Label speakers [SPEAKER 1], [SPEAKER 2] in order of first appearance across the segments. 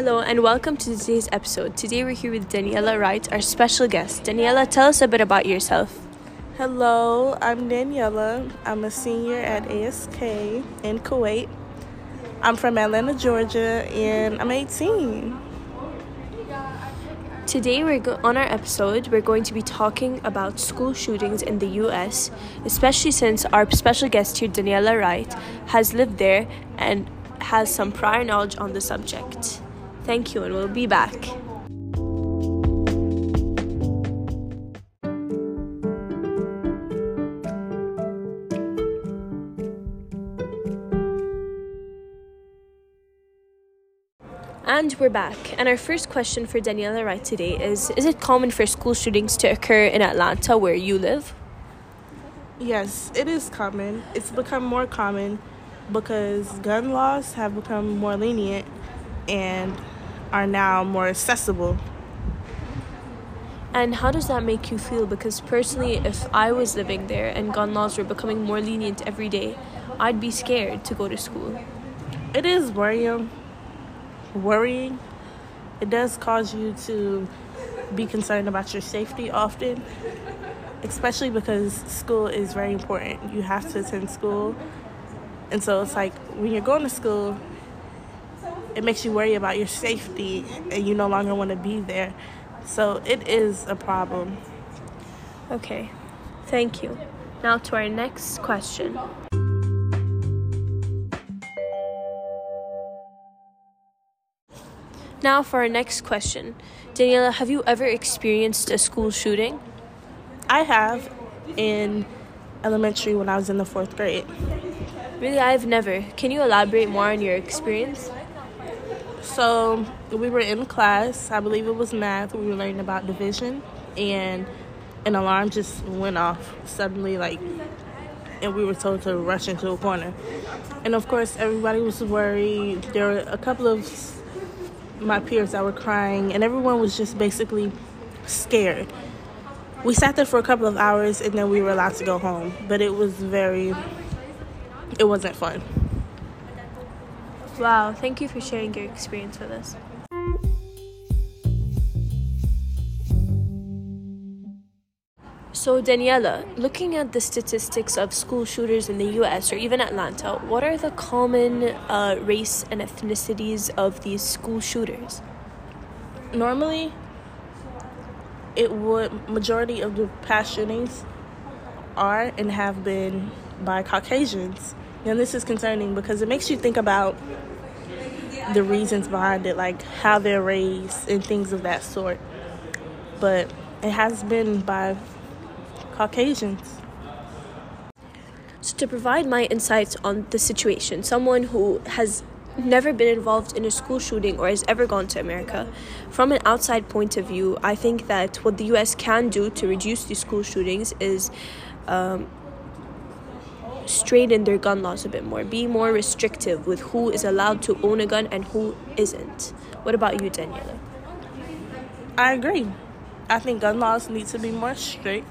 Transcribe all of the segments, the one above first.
[SPEAKER 1] Hello and welcome to today's episode. Today we're here with Daniela Wright, our special guest. Daniela, tell us a bit about yourself.
[SPEAKER 2] Hello, I'm Daniela. I'm a senior at ASK in Kuwait. I'm from Atlanta, Georgia, and I'm 18.
[SPEAKER 1] Today, we're go- on our episode, we're going to be talking about school shootings in the US, especially since our special guest here, Daniela Wright, has lived there and has some prior knowledge on the subject. Thank you, and we'll be back. And we're back. And our first question for Daniela Wright today is Is it common for school shootings to occur in Atlanta where you live?
[SPEAKER 2] Yes, it is common. It's become more common because gun laws have become more lenient and are now more accessible.
[SPEAKER 1] And how does that make you feel? Because personally, if I was living there and gun laws were becoming more lenient every day, I'd be scared to go to school.
[SPEAKER 2] It is worrying. Worrying. It does cause you to be concerned about your safety often, especially because school is very important. You have to attend school. And so it's like when you're going to school, it makes you worry about your safety and you no longer want to be there. So it is a problem.
[SPEAKER 1] Okay, thank you. Now to our next question. Now for our next question. Daniela, have you ever experienced a school shooting?
[SPEAKER 2] I have in elementary when I was in the fourth grade.
[SPEAKER 1] Really, I've never. Can you elaborate more on your experience?
[SPEAKER 2] So we were in class, I believe it was math, we were learning about division, and an alarm just went off suddenly, like, and we were told to rush into a corner. And of course, everybody was worried. There were a couple of my peers that were crying, and everyone was just basically scared. We sat there for a couple of hours and then we were allowed to go home, but it was very, it wasn't fun.
[SPEAKER 1] Wow, thank you for sharing your experience with us. So, Daniela, looking at the statistics of school shooters in the US or even Atlanta, what are the common uh, race and ethnicities of these school shooters?
[SPEAKER 2] Normally, it would, majority of the past shootings are and have been by Caucasians. And this is concerning because it makes you think about the reasons behind it, like how they're raised and things of that sort. But it has been by Caucasians.
[SPEAKER 1] So, to provide my insights on the situation, someone who has never been involved in a school shooting or has ever gone to America, from an outside point of view, I think that what the US can do to reduce these school shootings is um, straighten their gun laws a bit more, be more restrictive with who is allowed to own a gun and who isn't. What about you, Daniela?
[SPEAKER 2] I agree. I think gun laws need to be more strict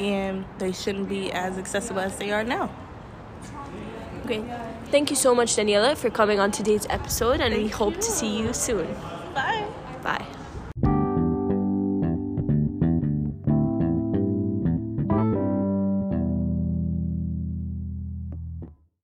[SPEAKER 2] and they shouldn't be as accessible as they are now.
[SPEAKER 1] Great. Thank you so much, Daniela, for coming on today's episode, and we hope to see you soon.
[SPEAKER 2] Bye.
[SPEAKER 1] Bye.